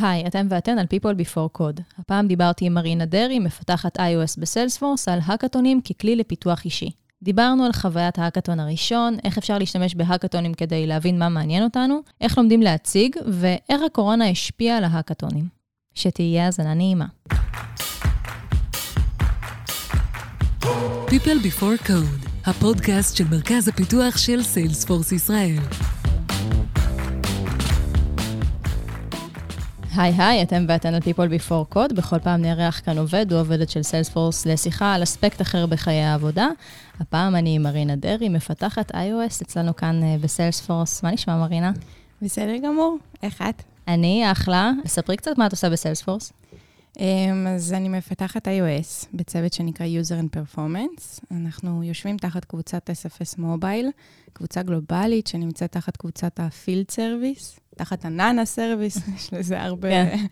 היי, אתם ואתן על People Before Code. הפעם דיברתי עם מרינה דרעי, מפתחת iOS בסיילספורס, על האקתונים ככלי לפיתוח אישי. דיברנו על חוויית ההאקתון הראשון, איך אפשר להשתמש בהאקתונים כדי להבין מה מעניין אותנו, איך לומדים להציג, ואיך הקורונה השפיעה על ההאקתונים. שתהיה האזנה נעימה. People Before Code, הפודקאסט של מרכז הפיתוח של סיילספורס ישראל. היי היי, אתם ואתן על People Before Code. בכל פעם נארח כאן עובד או עובדת של סיילספורס לשיחה על אספקט אחר בחיי העבודה. הפעם אני מרינה דרעי, מפתחת iOS אצלנו כאן אה, בסיילספורס. מה נשמע, מרינה? בסדר גמור, איך את? אני אחלה. ספרי קצת מה את עושה בסיילספורס. Um, אז אני מפתחת iOS בצוות שנקרא User and Performance. אנחנו יושבים תחת קבוצת SFS מובייל, קבוצה גלובלית שנמצאת תחת קבוצת ה-Field Service, תחת ה-Nana Service, יש לזה הרבה... כן.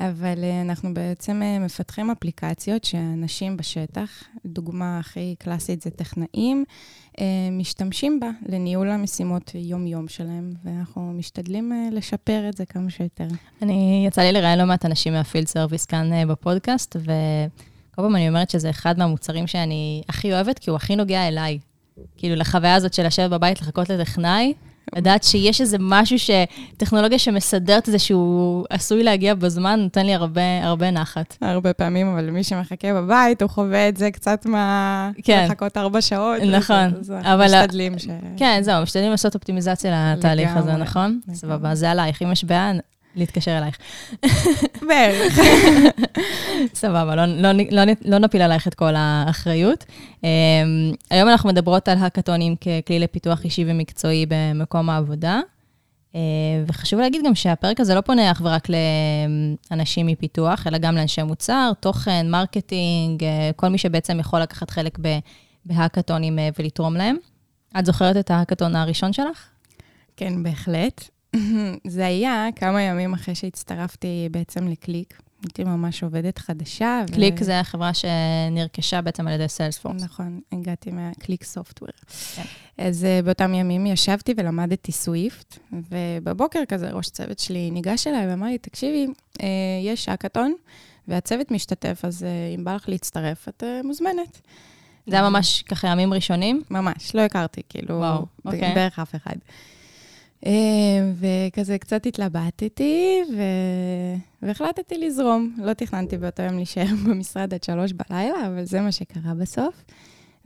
אבל uh, אנחנו בעצם uh, מפתחים אפליקציות שאנשים בשטח, דוגמה הכי קלאסית זה טכנאים, uh, משתמשים בה לניהול המשימות יום-יום שלהם, ואנחנו משתדלים לשפר את זה כמה שיותר. אני, יצא לי לראיין לא מעט אנשים מהפילד סרוויס כאן בפודקאסט, וכל פעם אני אומרת שזה אחד מהמוצרים שאני הכי אוהבת, כי הוא הכי נוגע אליי. כאילו, לחוויה הזאת של לשבת בבית, לחכות לטכנאי, לדעת שיש איזה משהו. טכנולוגיה שמסדרת את זה שהוא עשוי להגיע בזמן, נותן לי הרבה, הרבה נחת. הרבה פעמים, אבל מי שמחכה בבית, הוא חווה את זה קצת מה... כן. לחכות ארבע שעות. נכון. אז אבל... משתדלים ש... כן, זהו, משתדלים לעשות אופטימיזציה לתהליך הזה, נכון? סבבה, זה עלייך. אם יש בעיה, להתקשר אלייך. בערך. סבבה, לא, לא, לא, לא נפיל עלייך את כל האחריות. Um, היום אנחנו מדברות על האקתונים ככלי לפיתוח אישי ומקצועי במקום העבודה. אה, וחשוב להגיד גם שהפרק הזה לא פונה אך ורק לאנשים מפיתוח, אלא גם לאנשי מוצר, תוכן, marketing, אה, כל מי שבעצם יכול לקחת חלק בהאקתונים אה, ולתרום להם. את זוכרת את ההאקתון הראשון שלך? כן, בהחלט. זה היה כמה ימים אחרי שהצטרפתי בעצם לקליק. הייתי ממש עובדת חדשה. קליק ו... זה החברה שנרכשה בעצם על ידי Salesforce. נכון, הגעתי מה ClickSoftware. כן. אז uh, באותם ימים ישבתי ולמדתי סוויפט, ובבוקר כזה ראש צוות שלי ניגש אליי ואמר לי, תקשיבי, uh, יש אקאטון, והצוות משתתף, אז uh, אם בא לך להצטרף, את מוזמנת. זה היה ממש ככה ימים ראשונים? ממש, לא הכרתי, כאילו, וואו, אוקיי. בערך אף אחד. אה, וכזה קצת התלבטתי, ו... והחלטתי לזרום. לא תכננתי באותו יום להישאר במשרד עד שלוש בלילה, אבל זה מה שקרה בסוף.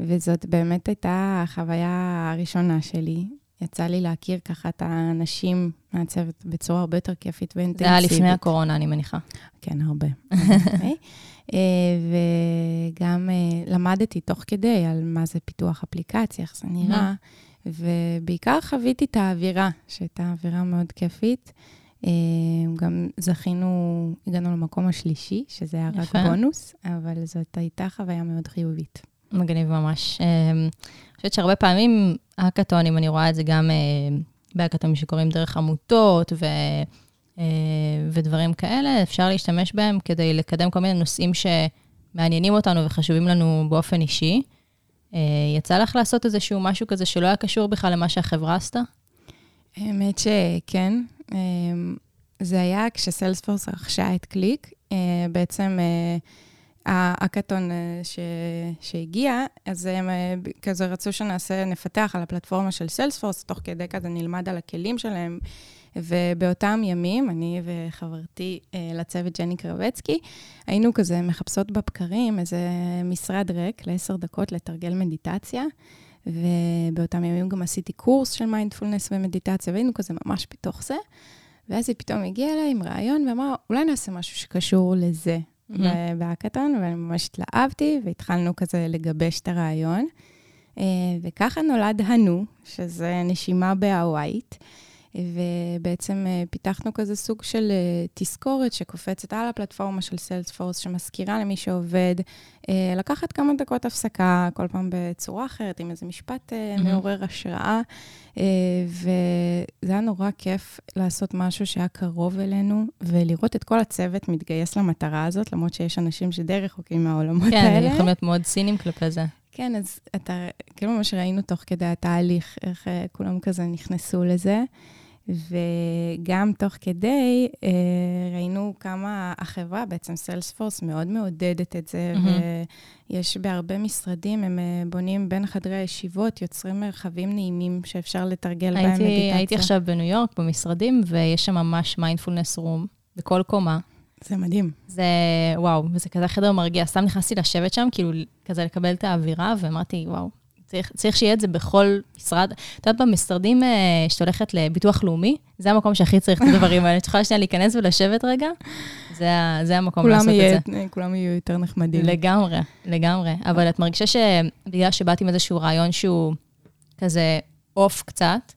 וזאת באמת הייתה החוויה הראשונה שלי. יצא לי להכיר ככה את האנשים מהצוות בצורה הרבה יותר כיפית ואינטנסיבית. זה היה לפני הקורונה, אני מניחה. כן, הרבה. okay. אה, וגם אה, למדתי תוך כדי על מה זה פיתוח אפליקציה, איך זה נראה. ובעיקר חוויתי את האווירה, שהייתה אווירה מאוד כיפית. אה, גם זכינו, הגענו למקום השלישי, שזה היה רק בונוס, אבל זאת הייתה חוויה מאוד חיובית. מגניב ממש. אה, אני חושבת שהרבה פעמים האקתונים, אני רואה את זה גם אה, בהאקתונים שקורים דרך עמותות ו... ודברים כאלה, אפשר להשתמש בהם כדי לקדם כל מיני נושאים שמעניינים אותנו וחשובים לנו באופן אישי. אה, יצא לך לעשות איזשהו משהו כזה שלא היה קשור בכלל למה שהחברה עשתה? האמת שכן. אה, זה היה כשסיילספורס רכשה את קליק, אה, בעצם האקתון שהגיע, אז הם כזה רצו שנעשה, נפתח על הפלטפורמה של Salesforce, תוך כדי כזה נלמד על הכלים שלהם. ובאותם ימים, אני וחברתי אה, לצוות ג'ני קרבצקי, היינו כזה מחפשות בבקרים איזה משרד ריק לעשר דקות לתרגל מדיטציה. ובאותם ימים גם עשיתי קורס של מיינדפולנס ומדיטציה, והיינו כזה ממש בתוך זה. ואז היא פתאום הגיעה אליי עם רעיון ואמרה, אולי נעשה משהו שקשור לזה אהמ. בהאקתון, ואני ממש התלהבתי, והתחלנו כזה לגבש את הרעיון. אה, וככה נולד הנו, שזה נשימה בהווייט. ובעצם אה, פיתחנו כזה סוג של אה, תזכורת שקופצת על הפלטפורמה של Salesforce, שמזכירה למי שעובד, אה, לקחת כמה דקות הפסקה, כל פעם בצורה אחרת, עם איזה משפט אהמ. מעורר השראה. וזה היה נורא כיף לעשות משהו שהיה קרוב אלינו, ולראות את כל הצוות מתגייס למטרה הזאת, למרות שיש אנשים שדי רחוקים מהעולמות כן, האלה. כן, יכולים להיות מאוד סינים כלפי זה. כן, אז אתה, כאילו ממש ראינו תוך כדי התהליך, איך כולם כזה נכנסו לזה. וגם תוך כדי אה, ראינו כמה החברה, בעצם סיילספורס, מאוד מעודדת את זה, Mm-hmm. ויש בהרבה משרדים, הם אה, בונים בין חדרי הישיבות, יוצרים מרחבים נעימים שאפשר לתרגל בהם הייתי, מדיטציה. הייתי עכשיו בניו יורק, במשרדים, ויש שם ממש מיינדפולנס רום, בכל קומה. זה מדהים. זה, וואו, וזה כזה חדר מרגיע. סתם נכנסתי לשבת שם, כאילו, כזה לקבל את האווירה, ואמרתי, וואו, צריך, צריך שיהיה את זה בכל משרד. את יודעת, במשרדים אה, שאת הולכת לביטוח לאומי, זה המקום שהכי צריך את הדברים האלה. את יכולה שנייה להיכנס ולשבת רגע, זה, זה המקום לעשות יהיה, את זה. כולם יהיו יותר נחמדים. לגמרי, לגמרי. אבל את מרגישה שבגלל שבאתי עם איזשהו רעיון שהוא כזה off קצת,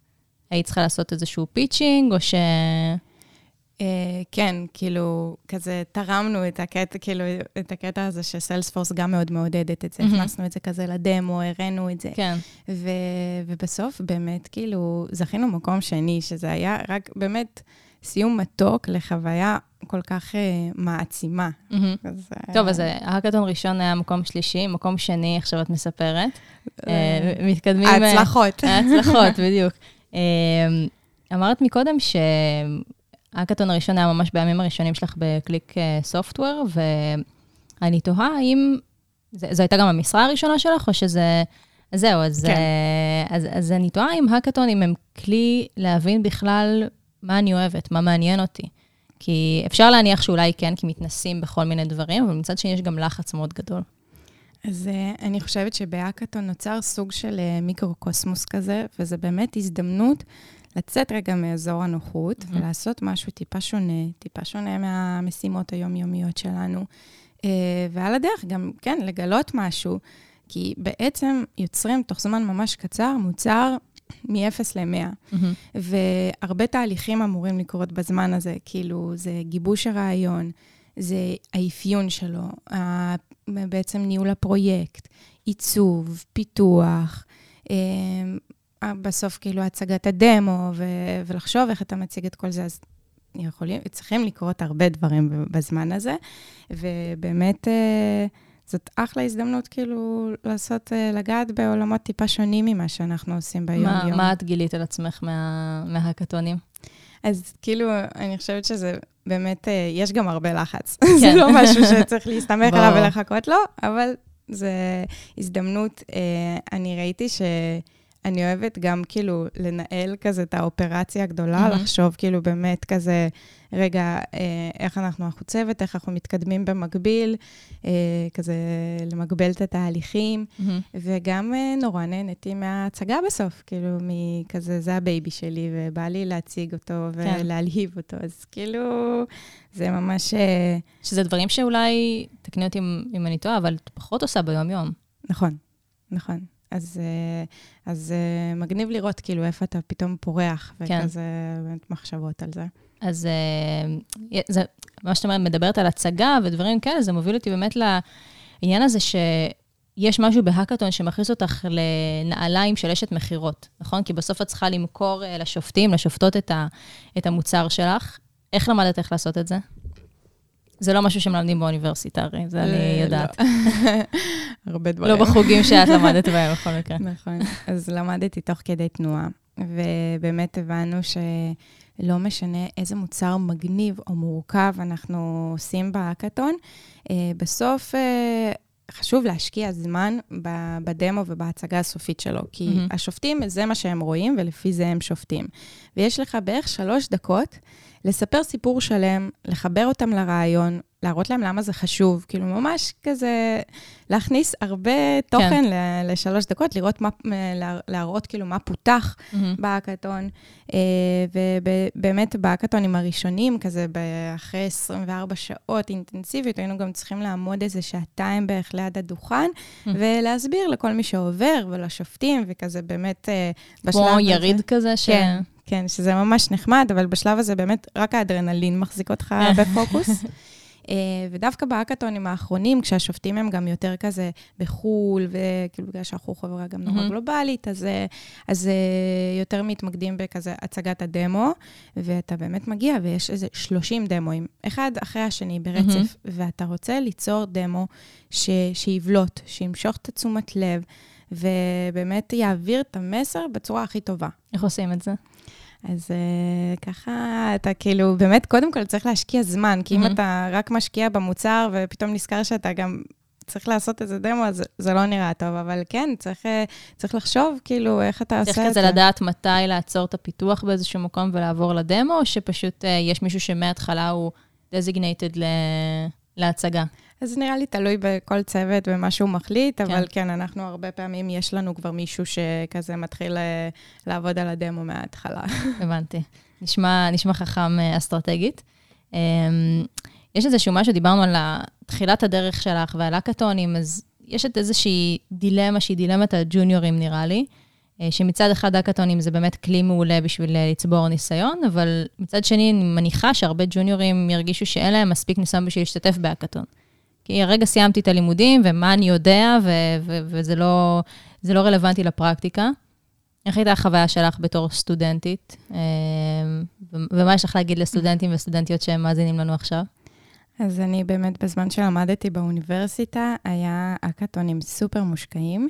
היית צריכה לעשות איזשהו pitching, או ש... אה, כן, כאילו, כזה תרמנו את הקטע, כאילו, את הקטע הזה ש Salesforce גם מאוד מעודדת את זה. מהמם. הכנסנו את זה כזה לדמו, הראינו את זה. כן. ו, ובסוף, באמת, כאילו, זכינו מקום שני, שזה היה רק באמת סיום מתוק לחוויה כל כך אה, מעצימה. מהמם. אז, אה, טוב, אז ההאקתון ראשון היה מקום שלישי, מקום שני, עכשיו את מספרת. אה, מתקדמים... ההצלחות. ההצלחות, בדיוק. אה, אמרת מקודם שההאקתון הראשון היה ממש בימים הראשונים שלך בקליק סופטוור, ואני תוהה האם... זו הייתה גם המשרה הראשונה שלך, או שזה... זהו, אז, כן. אה, אז, אז אני תוהה אם האקתונים הם כלי להבין בכלל מה אני אוהבת, מה מעניין אותי. כי אפשר להניח שאולי כן, כי מתנסים בכל מיני דברים, אבל מצד שני יש גם לחץ מאוד גדול. אז uh, אני חושבת שבהאקתון נוצר סוג של uh, מיקרוקוסמוס כזה, וזה באמת הזדמנות לצאת רגע מאזור הנוחות Mhm. ולעשות משהו טיפה שונה, טיפה שונה מהמשימות היומיומיות שלנו. Uh, ועל הדרך גם, כן, לגלות משהו, כי בעצם יוצרים תוך זמן ממש קצר מוצר מ-0 ל-100. והרבה תהליכים אמורים לקרות בזמן הזה, כאילו, זה גיבוש הרעיון, זה האפיון שלו, בעצם ניהול הפרויקט, עיצוב, פיתוח, אה, בסוף כאילו הצגת הדמו, ו- ולחשוב איך אתה מציג את כל זה, אז יכולים, צריכים לקרות הרבה דברים בזמן הזה, ובאמת אה, זאת אחלה הזדמנות כאילו לעשות, אה, לגעת בעולמות טיפה שונים ממה שאנחנו עושים ביום-יום. מה, מה את גילית על עצמך מה, מההאקתונים? אז כאילו, אני חושבת שזה באמת, אה, יש גם הרבה לחץ. כן. זה לא משהו שצריך להסתמך. עליו ולחכות לו, אבל זה הזדמנות. אה, אני ראיתי שאני אוהבת גם כאילו לנהל כזה את האופרציה הגדולה, מהמם. לחשוב כאילו באמת כזה, רגע, אה, איך אנחנו, אנחנו צוות, איך אנחנו מתקדמים במקביל, אה, כזה למקבל את התהליכים. וגם אה, נורא נהניתי מההצגה בסוף, כאילו, מכזה, זה ה baby שלי, ובא לי להציג אותו כן. ולהלהיב אותו, אז כאילו, זה ממש, אה, שזה דברים שאולי, תקני אותי אם, אם אני טועה, אבל את פחות עושה ביום-יום. נכון, נכון. אז, אה, אז אה, מגניב לראות כאילו איפה אתה פתאום פורח, כן. וכזה באמת מחשבות על זה. אז אה, זה, מה שאת אומרת, מדברת על הצגה ודברים כאלה, זה מוביל אותי באמת לעניין הזה שיש משהו בהאקתון שמכניס אותך לנעליים של אשת מכירות, נכון? כי בסוף את צריכה למכור לשופטים, לשופטות את, ה, את המוצר שלך. איך למדת איך לעשות את זה? זה לא משהו שמלמדים באוניברסיטה, הרי, זה אני אה, יודעת. לא. הרבה דברים. לא בחוגים שאת למדת בהם, בכל מקרה. נכון. אז למדתי תוך כדי תנועה, ובאמת הבנו שלא משנה איזה מוצר מגניב או מורכב אנחנו עושים בהאקתון, אה, בסוף אה, חשוב להשקיע זמן בדמו ובהצגה הסופית שלו, כי מהמם. השופטים, זה מה שהם רואים, ולפי זה הם שופטים. ויש לך בערך שלוש דקות לספר סיפור שלם, לחבר אותם לרעיון, להראות להם למה זה חשוב, כאילו ממש כזה להכניס הרבה תוכן ל- לשלוש דקות, לראות מה, לה- להראות כאילו מה פותח מהמם. בהאקתון. אה, ובאמת בהאקתונים הראשונים, כזה אחרי 24 שעות אינטנסיביות, היינו גם צריכים לעמוד איזה שעתיים בערך ליד הדוכן, ולהסביר לכל מי שעובר ולשופטים, וכזה באמת אה, בשלב כמו הזה- יריד כזה, ש... כן, כן, שזה ממש נחמד, אבל בשלב הזה באמת רק האדרנלין מחזיק אותך בפוקוס. אה, ודווקא בהאקתונים האחרונים, כשהשופטים הם גם יותר כזה בחו"ל, וכאילו בגלל שאנחנו חברה גם נורא מהמם. גלובלית, אז, אה, אז אה, יותר מתמקדים בכזה הצגת הדמו, ואתה באמת מגיע ויש איזה 30 דמוים, אחד אחרי השני ברצף, מהמם. ואתה רוצה ליצור דמו ש, שיבלוט, שימשוך את התשומת לב, ובאמת יעביר את המסר בצורה הכי טובה. איך עושים את זה? אז uh, ככה אתה כאילו, באמת, קודם כל צריך להשקיע זמן, כי אם מהמם. אתה רק משקיע במוצר ופתאום נזכר שאתה גם צריך לעשות איזה דמו, אז זה לא נראה טוב, אבל כן, צריך, אה, צריך לחשוב כאילו איך אתה עושה את צריך זה. כזה לדעת מתי לעצור את הפיתוח באיזשהו מקום ולעבור לדמו, או שפשוט אה, יש מישהו שמההתחלה הוא designated ל... להצגה. אז נראה לי תלוי בכל צוות ומה שהוא מחליט, כן. אבל כן, אנחנו הרבה פעמים, יש לנו כבר מישהו שכזה מתחיל אה, לעבוד על הדמו מההתחלה. הבנתי. נשמע, נשמע חכם אה, אסטרטגית. אמ, יש איזשהו משהו, דיברנו על תחילת הדרך שלך ועל האקתונים, אז יש את איזושהי דילמה שהיא דילמת הג'וניורים, נראה לי, שמצד אחד האקתונים זה באמת כלי מעולה בשביל אה, לצבור ניסיון, אבל מצד שני, אני מניחה שהרבה ג'וניורים ירגישו שאין להם מספיק ניסיון בשביל להשתתף בהאקתון. כי הרגע סיימתי את הלימודים, ומה אני יודע, ו- ו- וזה לא, לא רלוונטי לפרקטיקה. איך הייתה החוויה שלך בתור סטודנטית? אה, ומה יש לך להגיד לסטודנטים וסטודנטיות שהם מאזינים לנו עכשיו? אז אני באמת, בזמן שלמדתי באוניברסיטה, היה אקתונים סופר מושקעים,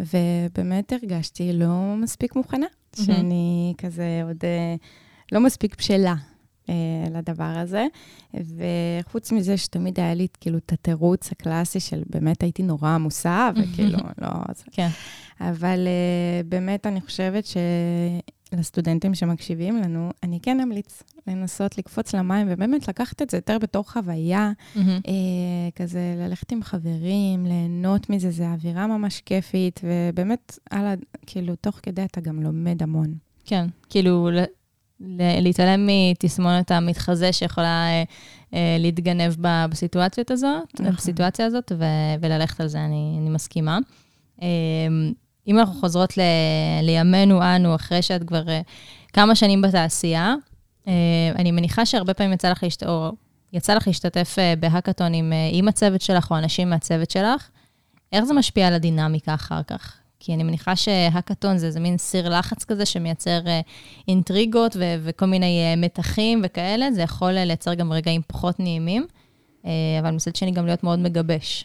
ובאמת הרגשתי לא מספיק מוכנה, מהמם. שאני כזה עוד אה, לא מספיק בשלה. אה, לדבר הזה, וחוץ מזה שתמיד היה לי כאילו את התירוץ הקלאסי של באמת הייתי נורא עמוסה, וכאילו, לא... כן. אבל uh, באמת אני חושבת שלסטודנטים שמקשיבים לנו, אני כן אמליץ לנסות לקפוץ למים, ובאמת לקחת את זה יותר בתור חוויה, uh, כזה ללכת עם חברים, ליהנות מזה, זו אווירה ממש כיפית, ובאמת, על ה... כאילו, תוך כדי אתה גם לומד המון. כן, כאילו, להתעלם מתסמונת המתחזה שיכולה אה, אה, להתגנב ב- בסיטואציות הזאת, נכון. בסיטואציה הזאת, ו- וללכת על זה, אני, אני מסכימה. אה, אם אנחנו חוזרות ל- לימינו אנו, אחרי שאת כבר אה, כמה שנים בתעשייה, אה, אני מניחה שהרבה פעמים יצא לך, להשת... או יצא לך להשתתף אה, בהאקתונים אה, עם הצוות שלך או אנשים מהצוות שלך. איך זה משפיע על הדינמיקה אחר כך? כי אני מניחה שהאקתון זה איזה מין סיר לחץ כזה שמייצר אינטריגות ו- וכל מיני מתחים וכאלה, זה יכול לייצר גם רגעים פחות נעימים, אבל מצד שני גם להיות מאוד מגבש.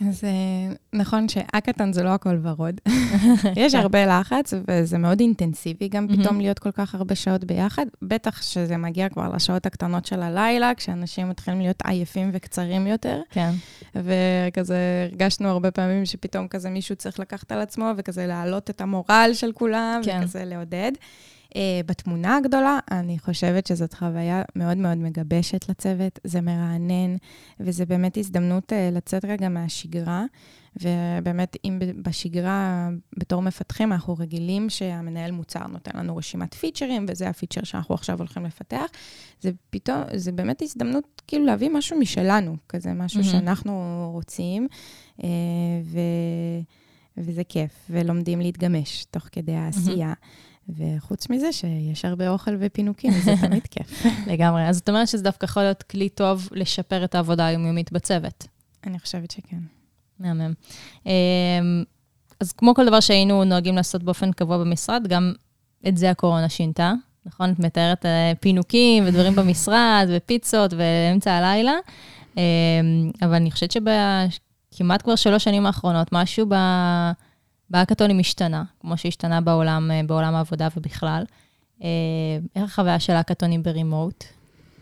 אז אה, נכון שאקתון זה לא הכל ורוד. יש הרבה לחץ, וזה מאוד אינטנסיבי גם. פתאום להיות כל כך הרבה שעות ביחד. בטח שזה מגיע כבר לשעות הקטנות של הלילה, כשאנשים מתחילים להיות עייפים וקצרים יותר. כן. וכזה הרגשנו הרבה פעמים שפתאום כזה מישהו צריך לקחת על עצמו, וכזה להעלות את המורל של כולם, כן. וכזה לעודד. Uh, בתמונה הגדולה, אני חושבת שזאת חוויה מאוד מאוד מגבשת לצוות, זה מרענן, וזה באמת הזדמנות uh, לצאת רגע מהשגרה. ובאמת, אם בשגרה, בתור מפתחים, אנחנו רגילים שהמנהל מוצר נותן לנו רשימת פיצ'רים, וזה הפיצ'ר שאנחנו עכשיו הולכים לפתח. זה פתאום, זה באמת הזדמנות כאילו להביא משהו משלנו, כזה משהו מהמם. שאנחנו רוצים, אה, ו... וזה כיף, ולומדים להתגמש תוך כדי העשייה. וחוץ מזה שיש הרבה אוכל ופינוקים, זה תמיד כיף. לגמרי. אז זאת אומרת שזה דווקא יכול להיות כלי טוב לשפר את העבודה היומיומית בצוות. אני חושבת שכן. מהמם. אמ, אז כמו כל דבר שהיינו נוהגים לעשות באופן קבוע במשרד, גם את זה הקורונה שינתה, נכון? את מתארת אה, פינוקים ודברים במשרד ופיצות ואמצע הלילה, אמ, אבל אני חושבת שבכמעט כבר שלוש שנים האחרונות, משהו ב... בהאקתונים השתנה, כמו שהשתנה בעולם, אה, בעולם העבודה ובכלל. אה, איך החוויה של האקתונים ברימוט?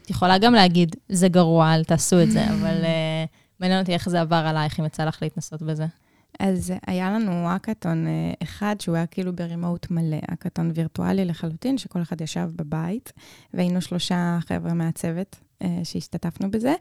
את יכולה גם להגיד, זה גרוע, אל תעשו את זה, אבל אה, מעניין אותי איך זה עבר עלייך, אם יצא לך להתנסות בזה. אז היה לנו האקתון אה, אחד שהוא היה כאילו ברימוט מלא, האקתון וירטואלי לחלוטין, שכל אחד ישב בבית, והיינו שלושה חבר'ה מהצוות אה, שהשתתפנו בזה,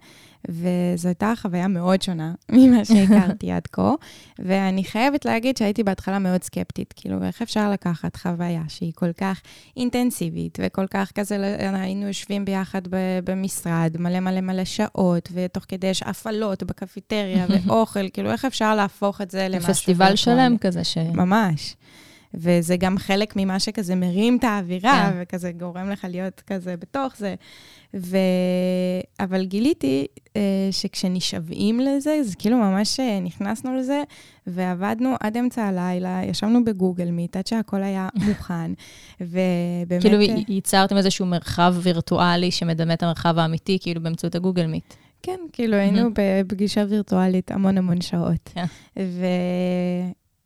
וזו הייתה חוויה מאוד שונה ממה שהכרתי עד כה, ואני חייבת להגיד שהייתי בהתחלה מאוד סקפטית, כאילו, איך אפשר לקחת חוויה שהיא כל כך אינטנסיבית, וכל כך כזה, לא- היינו יושבים ביחד במשרד, מלא מלא מלא שעות, ותוך כדי יש הפעלות בקפיטריה ואוכל, כאילו, איך אפשר להפוך את זה למשהו... פסטיבל? שלם כזה ש... ממש. וזה גם חלק ממה שכזה מרים את האווירה, כן. וכזה גורם לך להיות כזה בתוך זה. ו... אבל גיליתי אה, שכשנשאבים לזה, זה כאילו ממש אה, נכנסנו לזה, ועבדנו עד אמצע הלילה, ישבנו בגוגל מיט, עד שהכל היה מוכן, ובאמת... כאילו אה, ייצרתם איזשהו מרחב וירטואלי שמדמה את המרחב האמיתי, כאילו באמצעות הגוגל מיט. כן, כאילו היינו בפגישה וירטואלית המון המון שעות. כן. ו...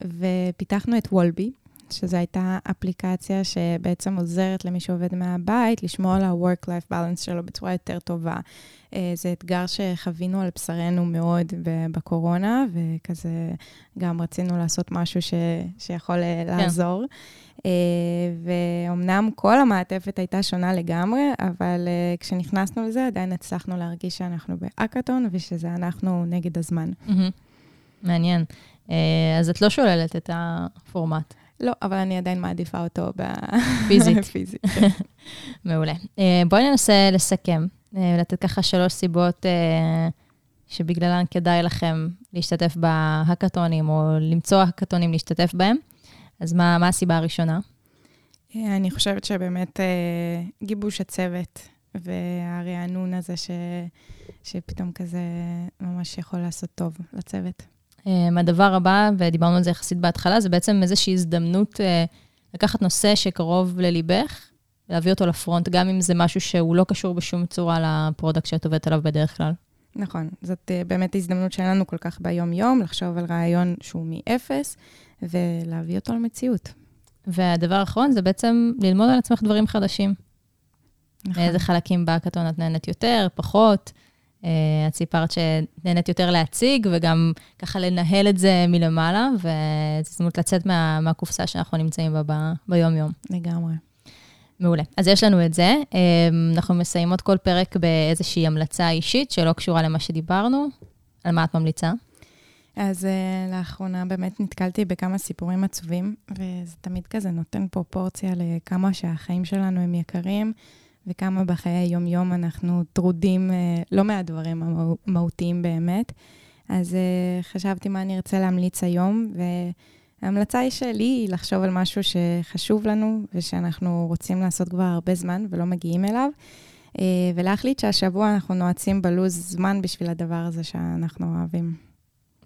ופיתחנו את וולבי, שזו הייתה אפליקציה שבעצם עוזרת למי שעובד מהבית לשמור על ה-work-life balance שלו בצורה יותר טובה. אה, זה אתגר שחווינו על בשרנו מאוד בקורונה, וכזה גם רצינו לעשות משהו ש, שיכול אה, כן. לעזור. אה, ואומנם כל המעטפת הייתה שונה לגמרי, אבל כשנכנסנו לזה עדיין הצלחנו להרגיש שאנחנו באקאטון ושזה אנחנו נגד הזמן. מעניין. אז את לא שוללת את הפורמט. לא, אבל אני עדיין מעדיפה אותו. פיזית. פיזית. מעולה. בואי ננסה לסכם. אה, לתת ככה שלוש סיבות אה, שבגללן כדאי לכם להשתתף בהאקתונים, או למצוא האקתונים להשתתף בהם. אז מה, מה הסיבה הראשונה? אה, אני חושבת שבאמת גיבוש הצוות והרענון הזה, ש, שפתאום כזה ממש יכול לעשות טוב לצוות. הדבר הבא, ודיברנו על זה יחסית בהתחלה, זה בעצם איזושהי הזדמנות לקחת נושא שקרוב לליבך, להביא אותו ל front, גם אם זה משהו שהוא לא קשור בשום צורה ל product שאת עובדת עליו בדרך כלל. נכון, זאת אה, באמת הזדמנות שאין לנו כל כך ביום-יום, לחשוב על רעיון שהוא מאפס, ולהביא אותו למציאות. והדבר האחרון זה בעצם ללמוד על עצמך דברים חדשים. נכון. איזה חלקים בהקאטון את נהנית יותר, פחות. Uh, את סיפרת שנהנית יותר להציג, וגם ככה לנהל את זה מלמעלה, וזו הזדמנות לצאת מה, מהקופסה שאנחנו נמצאים בה ב, ביום-יום. לגמרי. מעולה. אז יש לנו את זה. אמ, אנחנו מסיימות כל פרק באיזושהי המלצה אישית שלא קשורה למה שדיברנו. על מה את ממליצה? אז uh, לאחרונה באמת נתקלתי בכמה סיפורים עצובים, וזה תמיד כזה נותן פרופורציה לכמה שהחיים שלנו הם יקרים, וכמה בחיי היום-יום אנחנו טרודים uh, לא מהדברים המהותיים באמת. אז uh, חשבתי מה אני ארצה להמליץ היום, ו... ההמלצה היא שלי היא לחשוב על משהו שחשוב לנו ושאנחנו רוצים לעשות כבר הרבה זמן ולא מגיעים אליו, אה, ולהחליט שהשבוע אנחנו נועצים בלוז זמן בשביל הדבר הזה שאנחנו אוהבים.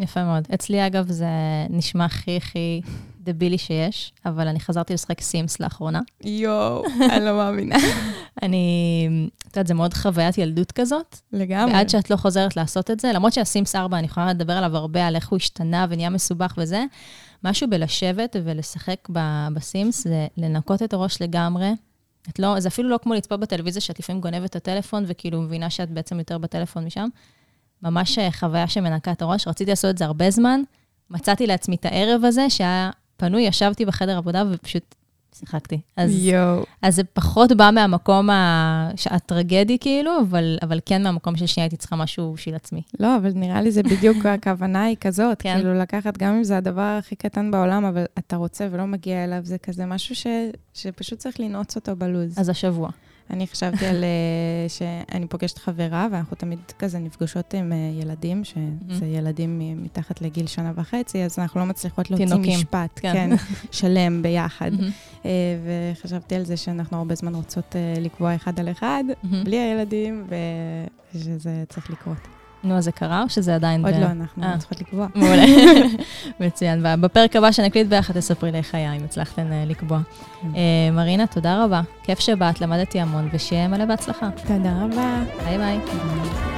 יפה מאוד. אצלי, אגב, זה נשמע הכי הכי דבילי שיש, אבל אני חזרתי לשחק סימס לאחרונה. יואו, אני לא מאמינה. אני, את יודעת, זה מאוד חוויית ילדות כזאת. לגמרי. ועד שאת לא חוזרת לעשות את זה, למרות שהסימס 4, אני יכולה לדבר עליו הרבה, על איך הוא השתנה ונהיה מסובך וזה, משהו בלשבת ולשחק בסימס, זה לנקות את הראש לגמרי. את לא, זה אפילו לא כמו לצפות בטלוויזיה, שאת לפעמים גונבת את הטלפון וכאילו מבינה שאת בעצם יותר בטלפון משם. ממש אה, חוויה שמנקה את הראש. רציתי לעשות את זה הרבה זמן. מצאתי לעצמי את הערב הזה, שהיה פנוי, ישבתי בחדר עבודה ופשוט שיחקתי. אז. אז זה פחות בא מהמקום הטרגדי, כאילו, אבל, אבל כן מהמקום של שנייה הייתי צריכה משהו בשביל עצמי. לא, אבל נראה לי זה בדיוק הכוונה היא כזאת. כן. כאילו, לקחת, גם אם זה הדבר הכי קטן בעולם, אבל אתה רוצה ולא מגיע אליו, זה כזה משהו ש, שפשוט צריך לנעוץ אותו בלוז. אז השבוע. אני חשבתי על אה, שאני פוגשת חברה, ואנחנו תמיד כזה נפגשות עם אה, ילדים, שזה ילדים מתחת לגיל שנה וחצי, אז אנחנו לא מצליחות להוציא תינוקים. משפט, כן, כן שלם ביחד. אה, וחשבתי על זה שאנחנו הרבה זמן רוצות לקבוע אחד על אחד, בלי הילדים, ושזה צריך לקרות. נו, אז זה קרה או שזה עדיין... עוד ב... לא, אנחנו 아. צריכות לקבוע. מעולה. מצוין. בפרק הבא שנקליט ביחד, תספרי לי איך היה, אם הצלחתן לקבוע. כן. מרינה, תודה רבה. כיף שבאת, למדתי המון, ושיהיה מלא בהצלחה. תודה רבה. ביי ביי.